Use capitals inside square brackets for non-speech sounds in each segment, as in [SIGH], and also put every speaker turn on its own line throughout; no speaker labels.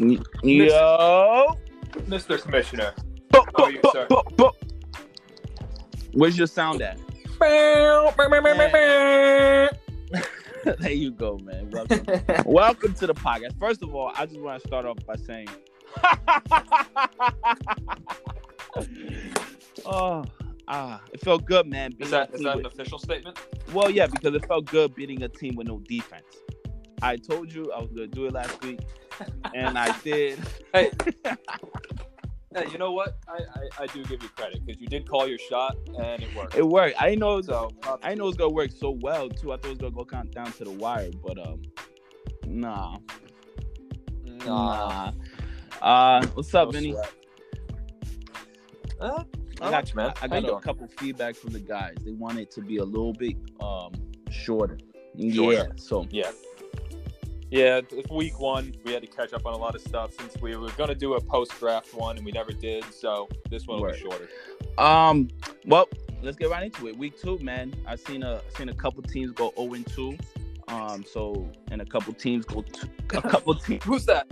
Yo,
Mr. Commissioner.
Bo-
are you,
bo- bo- bo- Where's your sound at? [LAUGHS] there you go, man. Welcome. [LAUGHS] Welcome to the podcast. First of all, I just want to start off by saying, [LAUGHS] oh, ah, it felt good, man.
Is that
a
that an
with-
official statement?
well, yeah, because it felt good beating a team with no defense. I told you I was gonna do it last week, and I did. [LAUGHS]
Hey, [LAUGHS] hey, you know what? I, I, I do give you credit because you did call your shot and it worked.
It worked. I know. It
so
I know it was gonna work so well too. I thought it was gonna go count down to the wire, but um, nah,
nah.
nah. Uh, what's up,
no
Vinny?
Uh,
I got,
much, man.
I
How
got a
doing?
couple feedback from the guys. They want it to be a little bit um shorter. Yeah. So
Yeah. Yeah, it's week one. We had to catch up on a lot of stuff since we were going to do a post draft one and we never did. So this one will
Word.
be shorter.
um, well, let's get right into it. Week two, man. I seen a seen a couple teams go zero and two. Um, so and a couple teams go two, a [LAUGHS] couple teams
Who's that?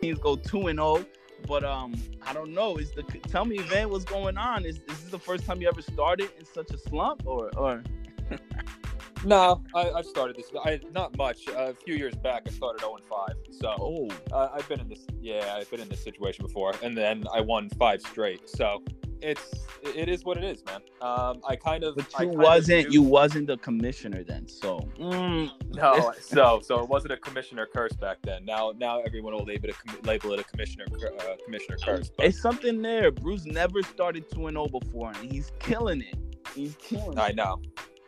teams go two and zero. But um, I don't know. Is the tell me, Van, what's going on? Is, is this the first time you ever started in such a slump, or or [LAUGHS]
No, I, I've started this. I not much. Uh, a few years back, I started 0 and 5. So
oh,
uh, I've been in this. Yeah, I've been in this situation before, and then I won five straight. So it's it is what it is, man. Um, I kind of.
but you wasn't
knew-
you wasn't the commissioner then. So mm,
No, [LAUGHS] so so it wasn't a commissioner curse back then. Now now everyone will label it a, com- label it a commissioner uh, commissioner curse. But
it's something there. Bruce never started two and zero before, and he's killing it. He's killing
I
it.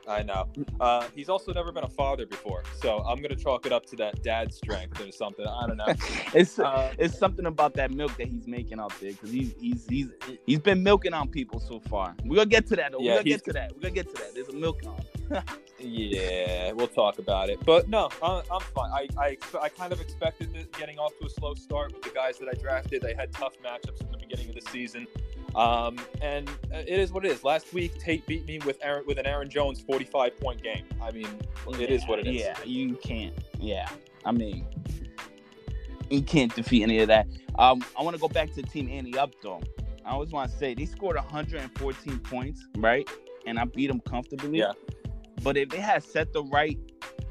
I know. Uh, he's also never been a father before, so I'm gonna chalk it up to that dad strength or something. I don't know. [LAUGHS]
It's
Uh,
it's something about that milk that he's making out there because he's he's he's he's been milking on people so far. We're gonna get to that though.
Yeah,
We're gonna get to that. We're gonna get to that. There's a milk on. [LAUGHS]
Yeah, we'll talk about it. But no, I- I'm fine. I, I, I kind of expected this getting off to a slow start with the guys that I drafted. They had tough matchups in the beginning of the season. Um, and it is what it is. Last week, Tate beat me with Aaron with an Aaron Jones 45 point game. I mean, it is what it is.
Yeah, you can't. Yeah, I mean, you can't defeat any of that. Um, I want to go back to Team Annie up though. I always want to say they scored 114 points, right? And I beat them comfortably.
Yeah.
But if they had set the right,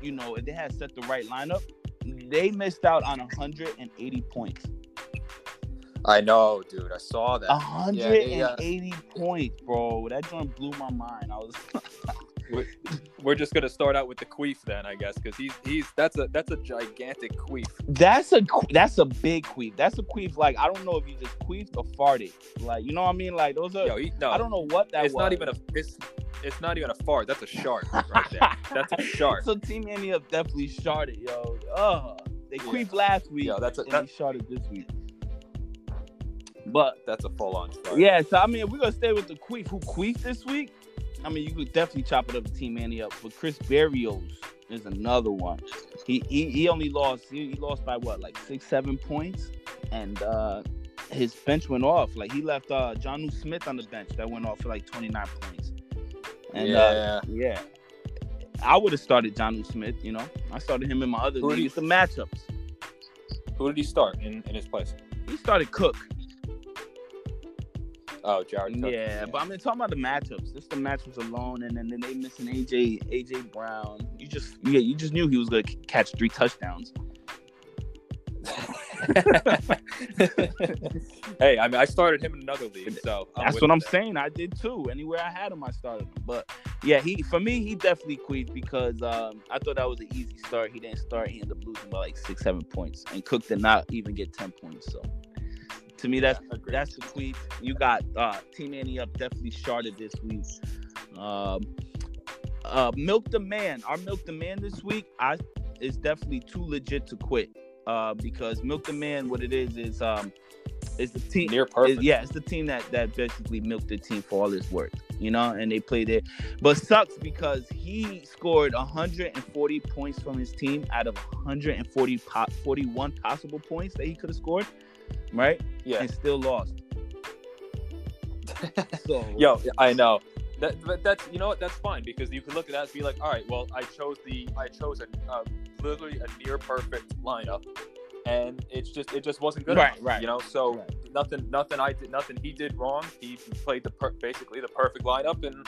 you know, if they had set the right lineup, they missed out on 180 points.
I know, dude. I saw that.
Uh, 180 points, bro. That joint blew my mind. I was [LAUGHS]
We're just gonna start out with the queef then, I guess, because he's he's that's a that's a gigantic queef.
That's a que- that's a big queef. That's a queef. Like I don't know if you just queefed or farted. Like you know what I mean? Like those are.
Yo, he, no,
I don't know what that
it's
was.
not even a it's it's not even a fart. That's a shark [LAUGHS] right there. That's a shark.
So Team Annie up definitely sharded, yo. Oh, they
Yeah.
queefed last week.
Yo, that's a-
and
that-
they sharded this week. But
That's a full on
yeah, so I mean, we're gonna stay with the queef. Who queefed this week? I mean, you could definitely chop it up to Team Annie up, but Chris Barrios is another one. He he, he only lost he, he lost by what like six seven points, and uh his bench went off. Like he left uh Jonnu Smith on the bench that went off for like twenty nine points. And uh,
yeah.
yeah, I would have started Jonnu Smith. You know, I started him in my other
Who
league. It's the matchups.
Who did he start in, in his place?
He started Cook.
Oh, Jared. Cook.
Yeah, but I mean, talking about the matchups, just the matchups alone, and then, then they missing AJ AJ Brown. You just yeah, you just knew he was gonna c- catch three touchdowns. [LAUGHS]
hey, I mean, I started him in another league, so I'm
That's what I'm
there.
saying. I did too. Anywhere I had him, I started him. But yeah, he for me, he definitely quit because um, I thought that was an easy start. He didn't start. He ended up losing by like six, seven points, and Cook did not even get ten points. So to me, that's
Yeah,
that's the tweet. You got uh, Team Annie up definitely sharded this week. Um, uh, Milk the Man, our Milk the Man this week, I is definitely too legit to quit. Uh, because Milk the Man, what it is is um, is the team
near perfect.
is- yeah, it's the team that that basically milked the team for all it's worth, you know, and they played it. But sucks because he scored 140 points from his team out of 140 po- 41 possible points that he could have scored, right?
Yeah.
And still lost. [LAUGHS] So
Yo, I know. That, but that's you know what that's fine because you can look at that and be like, all right, well, I chose the I chose a uh, literally a near perfect lineup, and it's just it just wasn't good.
Right,
enough,
right.
You know, so
Right.
nothing nothing I did nothing he did wrong. He played the per- basically the perfect lineup, and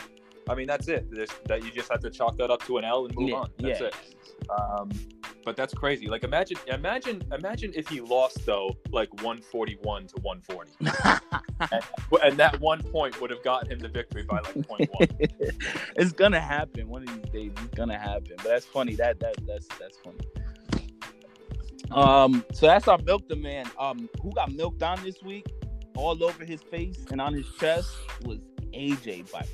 I mean that's it. There's, that you just have to chalk that up to an L and move
yeah,
on. That's
yeah.
it. Um, but that's crazy. Like imagine, imagine, imagine if he lost though, like 141 to 140, [LAUGHS] and that one point would have gotten him the victory by like point one. [LAUGHS]
it's gonna happen one of these days. It's gonna happen. But that's funny. That that that's that's funny. Um, so that's our milk the man. Um, who got milked on this week, all over his face and on his chest was AJ by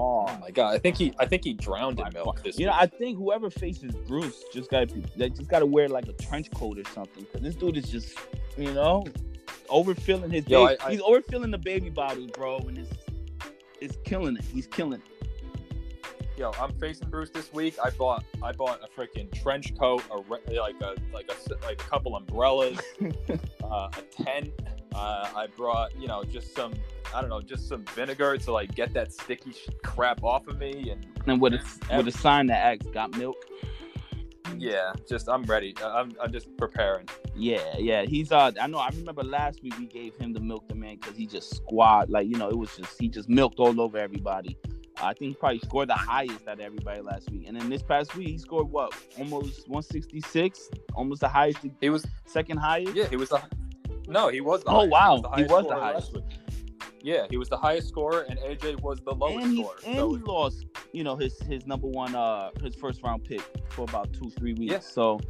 Oh my god, I think he, I think he drowned in milk this
You know,
week.
I think whoever faces Bruce just gotta be, they just gotta wear like a trench coat or something. Cause this dude is just, you know, overfilling his.
Yo,
baby.
I- I-
He's overfilling the baby bottles, bro, and it's it's killing it. He's killing it.
Yo, I'm facing Bruce this week. I bought, I bought a freaking trench coat, a re- like a like a like a couple umbrellas, [LAUGHS] uh, a tent. Uh, I brought, you know, just some, I don't know, just some vinegar to like get that sticky sh- crap off of me, and
And with a with a sign that asks "Got milk."
yeah, just I'm ready. I'm I'm just preparing.
Yeah, yeah. He's uh I know I remember last week we gave him the milk the man because he just squad like you know, it was just he just milked all over everybody. I think he probably scored the highest out of everybody last week. And then this past week he scored what? Almost 166? Almost the highest
He was,
second highest?
yeah, he was the, no, he was the.
Oh, wow. He
highest
was the highest.
Yeah, he was the highest scorer, and AJ was the lowest
and he,
scorer.
and
So
he lost, you know, his his number one uh his first round pick for about two, three weeks.
Yeah.
So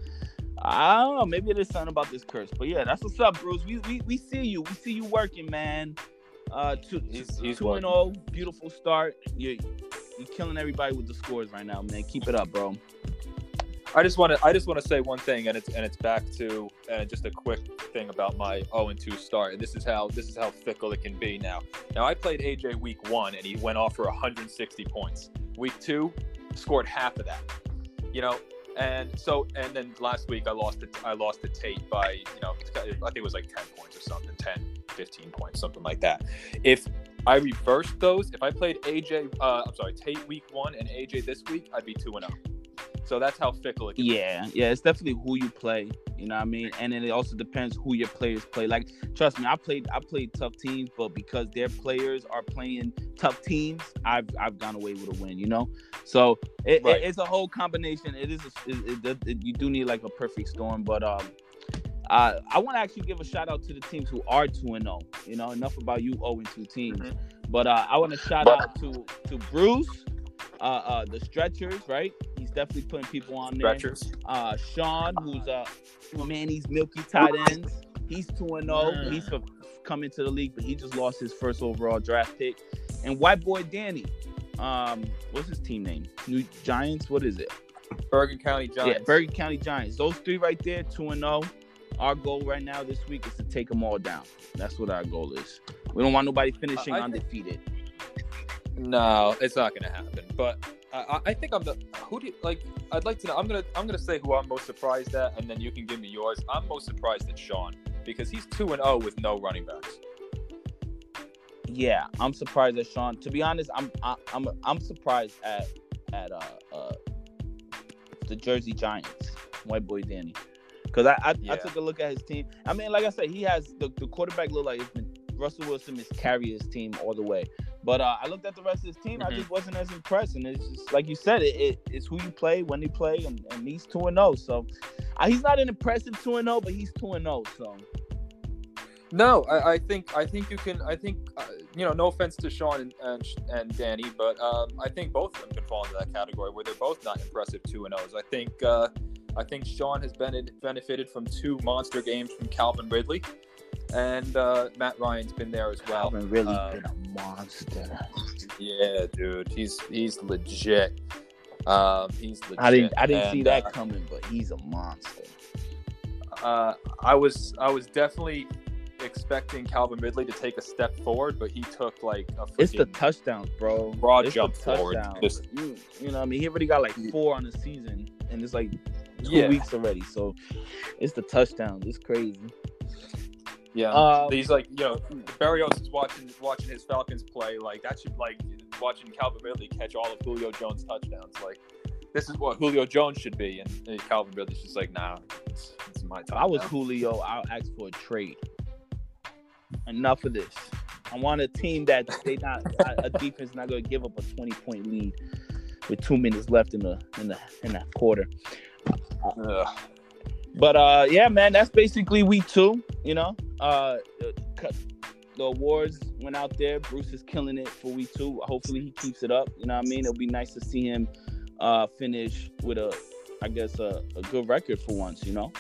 I don't know, maybe there's something about this curse. But yeah, that's what's up, Bruce. We we, we see you. We see you working, man. Uh two,
He's- he's
two and oh, beautiful start. You you're killing everybody with the scores right now, man. Keep it up, bro.
I just want to I just want to say one thing, and it's and it's back to uh, just a quick thing about my 0 and 2 start. And this is how this is how fickle it can be now. Now I played AJ week one, and he went off for 160 points. Week two, scored half of that. You know, and so and then last week I lost to I lost to Tate by you know I think it was like 10 points or something, 10, 15 points, something like that. If I reversed those, if I played AJ, uh, I'm sorry, Tate week one and AJ this week, I'd be two and zero. So that's how fickle it can be.
Yeah, yeah, it's definitely who you play. You know what I mean? And then it also depends who your players play. Like, trust me, I played I played tough teams, but because their players are playing tough teams, I've I've gone away with a win. You know, so it,
Right.
it- it's a whole combination. It is a, it, it, it- you do need like a perfect storm, but um. Uh, I want to actually give a shout out to the teams who are two and zero. You know, enough about you zero and two teams.
Mhm.
But uh, I want to shout out to to Bruce, uh, uh, the stretchers. Right, he's definitely putting people on there
Stretchers.
uh Sean, who's a uh Manny's milky tight ends. He's two and zero.
Mm.
He's for, coming to the league, but he just lost his first overall draft pick. And white boy Danny, um, what's his team name? New Giants. What is it?
Bergen County Giants.
Yeah, Bergen County Giants. Those three right there, two and zero. Our goal right now this week is to take them all down. That's what our goal is. We don't want nobody finishing
think-
undefeated.
No, it's not going to happen. But I, I- think I'm the who do you, like. I'd like to know. I'm gonna I'm gonna say who I'm most surprised at, and then you can give me yours. I'm most surprised at Sean because he's two and zero with no running backs.
Yeah, I'm surprised at Sean. To be honest, I'm I, I'm I'm surprised at at uh, uh the Jersey Giants, white boy Danny, because I I,
Yeah.
I took a look at his team. I mean, like I said, he has the, the quarterback look like it's been, Russell Wilson is carry his team all the way. But uh, I looked at the rest of his team. I
Mhm.
just wasn't as impressed, and it's just like you said, it, it it's who you play when you play, and, and he's two and zero. So uh, he's not an impressive two and zero, but he's two and zero. So
No, I, I think I think you can. I think uh, you know. No offense to Sean and and, and Danny, but um, I think both of them can fall into that category where they're both not impressive two and O's. I think uh, I think Sean has been benefited from two monster games from Calvin Ridley, and uh, Matt Ryan's been there as well.
Calvin really
uh,
been a monster.
Yeah, dude, he's he's legit. Um, he's legit.
I didn't I didn't see that
uh,
coming, but he's a monster.
uh, I was I was definitely expecting Calvin Ridley to take a step forward, but he took like a
It's the touchdowns, bro.
Broad
It's
jump forward. Just-
You, you know, what I mean, he already got like four on the season, and it's like two
Yeah.
weeks already. So it's the touchdowns. It's crazy.
Yeah.
Um,
He's like, you know, Barrios is watching watching his Falcons play. Like that should like watching Calvin Ridley catch all of Julio Jones' touchdowns. Like this is what Julio Jones should be, and, and Calvin Ridley's just like, nah, it's, it's my time.
I was
now.
Julio, I'll ask for a trade. Enough of this. I want a team that they not [LAUGHS] a defense not going to give up a twenty point lead with two minutes left in the in the in that quarter.
Ugh.
But uh, yeah, man, that's basically week two. You know, uh, the the awards went out there. Bruce is killing it for week two. Hopefully, he keeps it up. You know what I mean? It'll be nice to see him uh, finish with a, I guess, a, a good record for once. You know,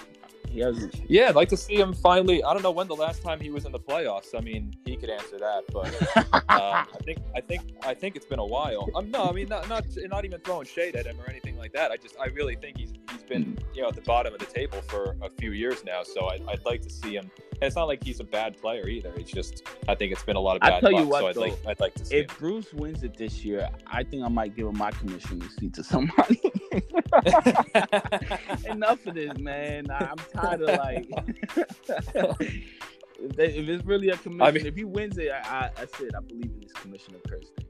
he hasn't.
Yeah, I'd like to see him finally. I don't know when the last time he was in the playoffs. I mean, he could answer that, but um, [LAUGHS] I think I think I think it's been a while. Um, no, I mean not not not even throwing shade at him or anything like that. I just I really think he's he's been you know at the bottom of the table for a few years now. So I, I'd like to see him. And it's not like he's a bad player either. It's just I think it's been a lot of
I
bad
tell you
luck.
what,
so I'd
though,
like I'd like to see
If
him.
Bruce wins it this year, I think I might give him my commissioner's seat to somebody. [LAUGHS] Enough of this, man. I- I'm tired of like. [LAUGHS] if, they, if it's really a commission,
I mean-
if he wins it, I, I, that's it. I believe in this commissioner Kirsten.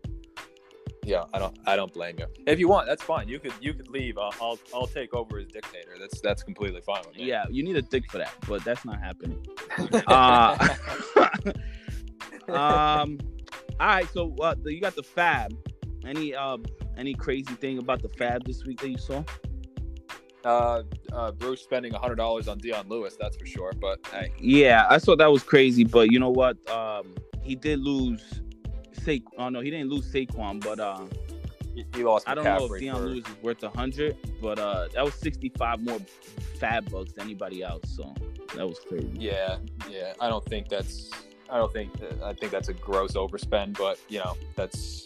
Yeah, I don't I don't blame you. If you want, that's fine. You could you could leave. I'll I'll, I'll take over as dictator. That's that's completely fine with me.
Yeah, you need a dick for that, but that's not happening. [LAUGHS] Uh, [LAUGHS] um, all right. So uh, you got the Fab. Any uh, any crazy thing about the Fab this week that you saw?
uh, uh, Bruce spending hundred dollars on Dion Lewis, that's for sure. But hey,
Yeah, I thought that was crazy, but you know what? Um, he did lose. Sa- oh no, he didn't lose Saquon, but uh,
he, he lost.
I don't know if
Dion
Lewis is worth a hundred, but uh, that was sixty-five more Fab bucks than anybody else, so that was crazy.
Yeah, yeah. I don't think that's. I don't think. I think that's a gross overspend. But you know, that's.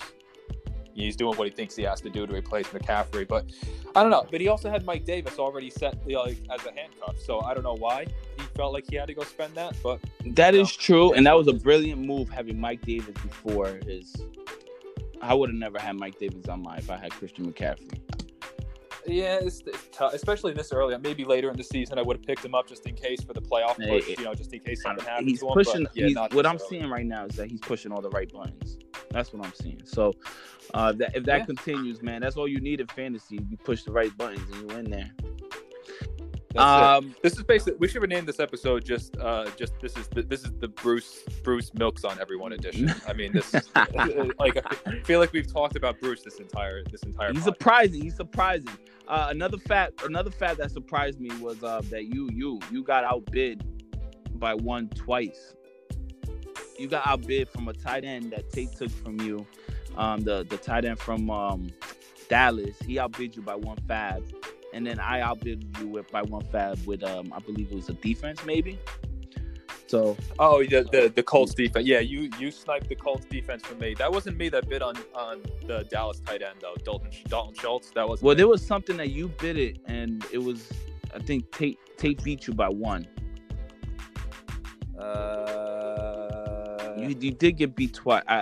He's doing what he thinks he has to do to replace McCaffrey, but I don't know. But he also had Mike Davis already set you know, like as a handcuff, so I don't know why he felt like he had to go spend that. But
That is true, and that was a brilliant move having Mike Davis before his. I would have never had Mike Davis on my if I had Christian McCaffrey.
Yeah, it's, it's tough, especially this early. Maybe later in the season, I would have picked him up just in case for the playoff
Hey,
push. You know, just in case something
don't- He's
him.
pushing.
but, yeah,
he's, what I'm
early.
seeing right now is that he's pushing all the right buttons. That's what I'm seeing. So, uh, that if that
Yeah.
continues, man, that's all you need in fantasy. You push the right buttons and you win there.
That's it.
Um,
This is basically. We should rename this episode just. Uh, just this is the, this is the Bruce Bruce milks on everyone edition. [LAUGHS] I mean, this is, [LAUGHS] like I feel like we've talked about Bruce this entire this entire.
he's
podcast.
surprising. He's surprising. Uh, another fact, another fact that surprised me was uh, that you, you, you got outbid by one twice. You got outbid from a tight end that Tate took from you. Um, the the tight end from um, Dallas. He outbid you by one fab, and then I outbid you with by one fab with um, I believe it was a defense maybe. So
Oh, the, the the Colts defense. Yeah, you you sniped the Colts defense from me. That wasn't me that bid on on the Dallas tight end though. Dalton Dalton Schultz. That was
well, there was something that you bid it, and it was I think Tate Tate beat you by one.
Uh,
You, you did get beat twice. I,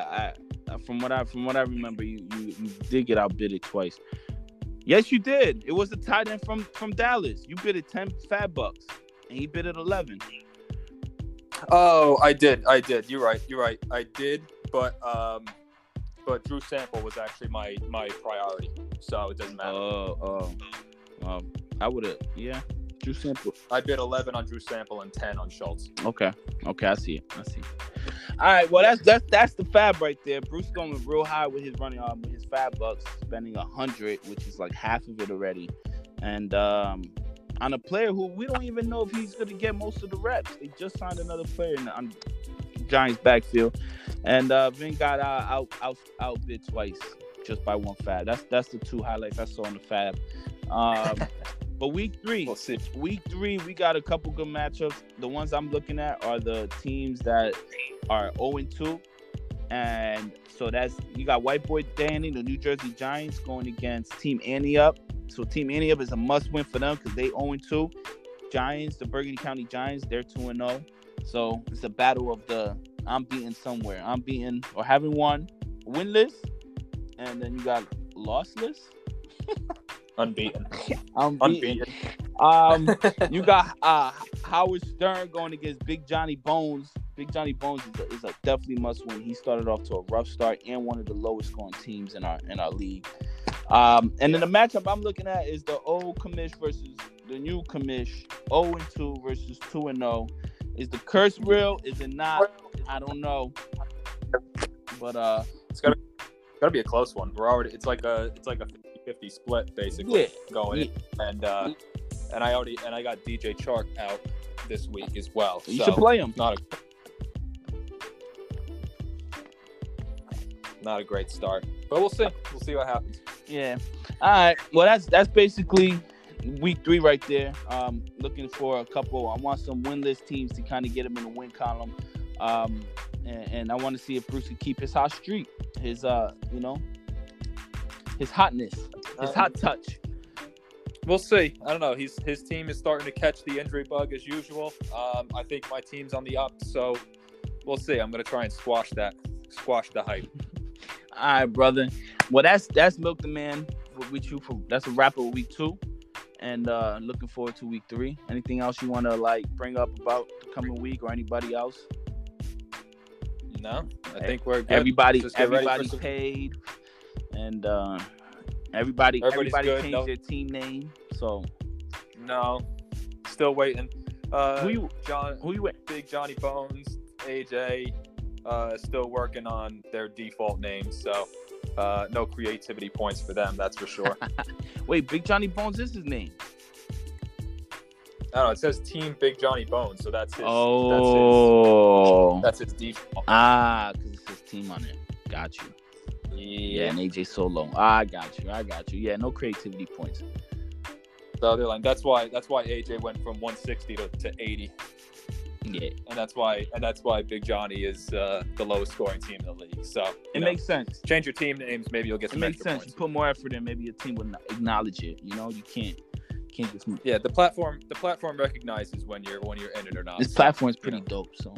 I from what I from what I remember, you you, you did get outbidded twice. Yes, you did. It was the tight end from from Dallas. You bid it ten fab bucks, and he bid it eleven.
Oh, I did. I did. You're right. You're right. I did, but um, but Drew Sample was actually my my priority, so it doesn't matter.
Oh, oh, um, I would have. Yeah, Drew Sample.
I bid 11 on Drew Sample and 10 on Schultz.
Okay, okay, I see it. I see. All right, well that's that's that's the fab right there. Bruce going real high with his running arm with his fab bucks, spending a hundred, which is like half of it already, and um, on a player who we don't even know if he's gonna get most of the reps. They just signed another player in the on Giants backfield, and uh, Vin got uh, out out outbid twice just by one fab. That's that's the two highlights I saw in the fab. Um, [LAUGHS] but week three,
We'll
week three, we got a couple good matchups. The ones I'm looking at are the teams that are 0 2. And so that's you got White Boy Danny, the New Jersey Giants, going against Team Annie Up. So Team Annie Up is a must win for them because they 0 2. Giants, the Bergen County Giants, they're 2 and 0. So it's a battle of the I'm beating somewhere. I'm beating or having one winless. And then you got lossless. [LAUGHS]
Unbeaten. [LAUGHS]
I'm.
Unbeaten.
Um, [LAUGHS] you got uh, Howard Stern going against Big Johnny Bones. Big Johnny Bones is a, is a definitely must win. He started off to a rough start and one of the lowest scoring teams in our in our league. Um, and then the matchup I'm looking at is the old commish versus the new commish. 0 and 2 versus 2 and 0. Is the curse real? Is it not? I don't know. But uh it's
Gotta be a close one. We're already. It's like a. It's like a 50 split basically
Yeah.
going in. And uh, and I already and I got DJ Chark out this week as well.
you
so
should play him.
Not a. Not a great start, but we'll see. We'll see what happens.
Yeah. All right. Well, that's that's basically week three right there. Um, looking for a couple. I want some winless teams to kind of get them in the win column. Um, and, and I want to see if Bruce can keep his hot streak, his uh, you know, his hotness, his
Um,
hot touch.
We'll see. I don't know. He's his team is starting to catch the injury bug as usual. Um, I think my team's on the up, so we'll see. I'm gonna try and squash that, squash the hype. [LAUGHS]
All right, brother. Well, that's that's Milk the Man for week two. For that's a wrap of week two, and uh looking forward to week three. Anything else you want to like bring up about the coming week or anybody else?
No, I think we're good.
Everybody,
Just get ready for
everybody paid, and uh everybody,
Everybody's
everybody
good,
changed
no-
their team name. So
No, still waiting. Uh,
who you
John,
who you with?
Big Johnny Bones, AJ, uh, still working on their default names. So uh, no creativity points for them. That's for sure. [LAUGHS]
Wait, Big Johnny Bones is his name.
I don't know. It says Team Big Johnny Bones, so that's his.
oh,
That's his. That's his default.
ah, because it's his team on it. Got you. Yeah,
Yeah.
and AJ so long. I got you. I got you. Yeah, no creativity points.
The other line. That's why. That's why AJ went from 160 to, to 80,
Yeah,
and that's why. And that's why Big Johnny is uh, the lowest scoring team in the league. So
it
know,
makes sense.
change your team names. Maybe you'll get
It makes sense. You put more effort in, maybe a team will acknowledge it. You know, you can't can't just.
Yeah, the platform. The platform recognizes when you're when you're in it or not.
This
So,
platform is
you
pretty
know.
dope. So,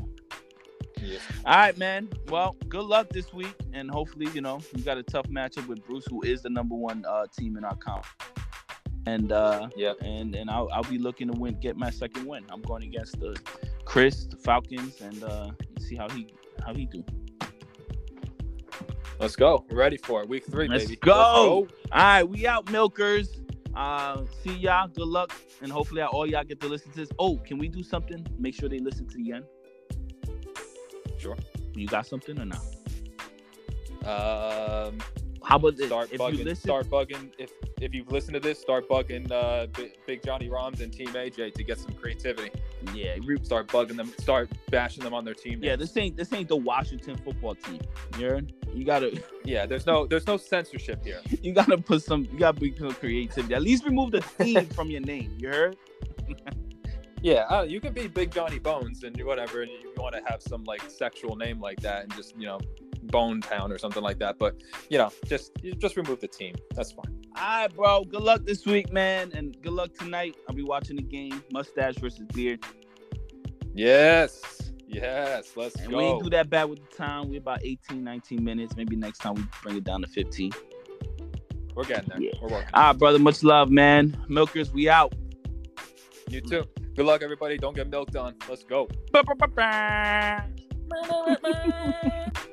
all right, man. Well, good luck this week, and hopefully, you know, you got a tough matchup with Bruce, who is the number one uh, team in our comp. And uh,
Yeah.
and and I'll, I'll be looking to win, get my second win. I'm going against the Chris, the Falcons, and uh, see how he how he do.
Let's go. We're ready for it. Week three,
Let's
baby.
go.
Let's
All right, we out, milkers. Uh, see y'all. Good luck, and hopefully all y'all get to listen to this. Oh, can we do something? Make sure they listen to the end.
Sure.
You got something or not?
Um,
How about this?
start
if
bugging.
you listen,
Start bugging. If if you've listened to this, start bugging uh, Big, Big Johnny Roms and Team AJ to get some creativity.
yeah, re-
Start bugging them. Start bashing them on their team.
yeah. This ain't this ain't the Washington football team. You heard? You gotta [LAUGHS]
yeah. There's no there's no censorship here. [LAUGHS]
you gotta put some you gotta be some creativity. At least remove the team from your name. You heard? [LAUGHS]
Yeah, uh, you could be Big Johnny Bones and whatever, and you want to have some like sexual name like that, and just you know, Bone Town or something like that. But you know, just you just remove the team. That's fine.
All right, bro. Good luck this week, man, and good luck tonight. I'll be watching the game. Mustache versus beard.
Yes, yes. Let's
And
go.
we ain't do that bad with the time. We're about 18, 19 minutes. Maybe next time we bring it down to 15.
We're getting there.
Yeah.
We're working.
All right, brother. Much love, man. Milkers, we out.
You too. Good luck, everybody. Don't get milked on. Let's go. [LAUGHS]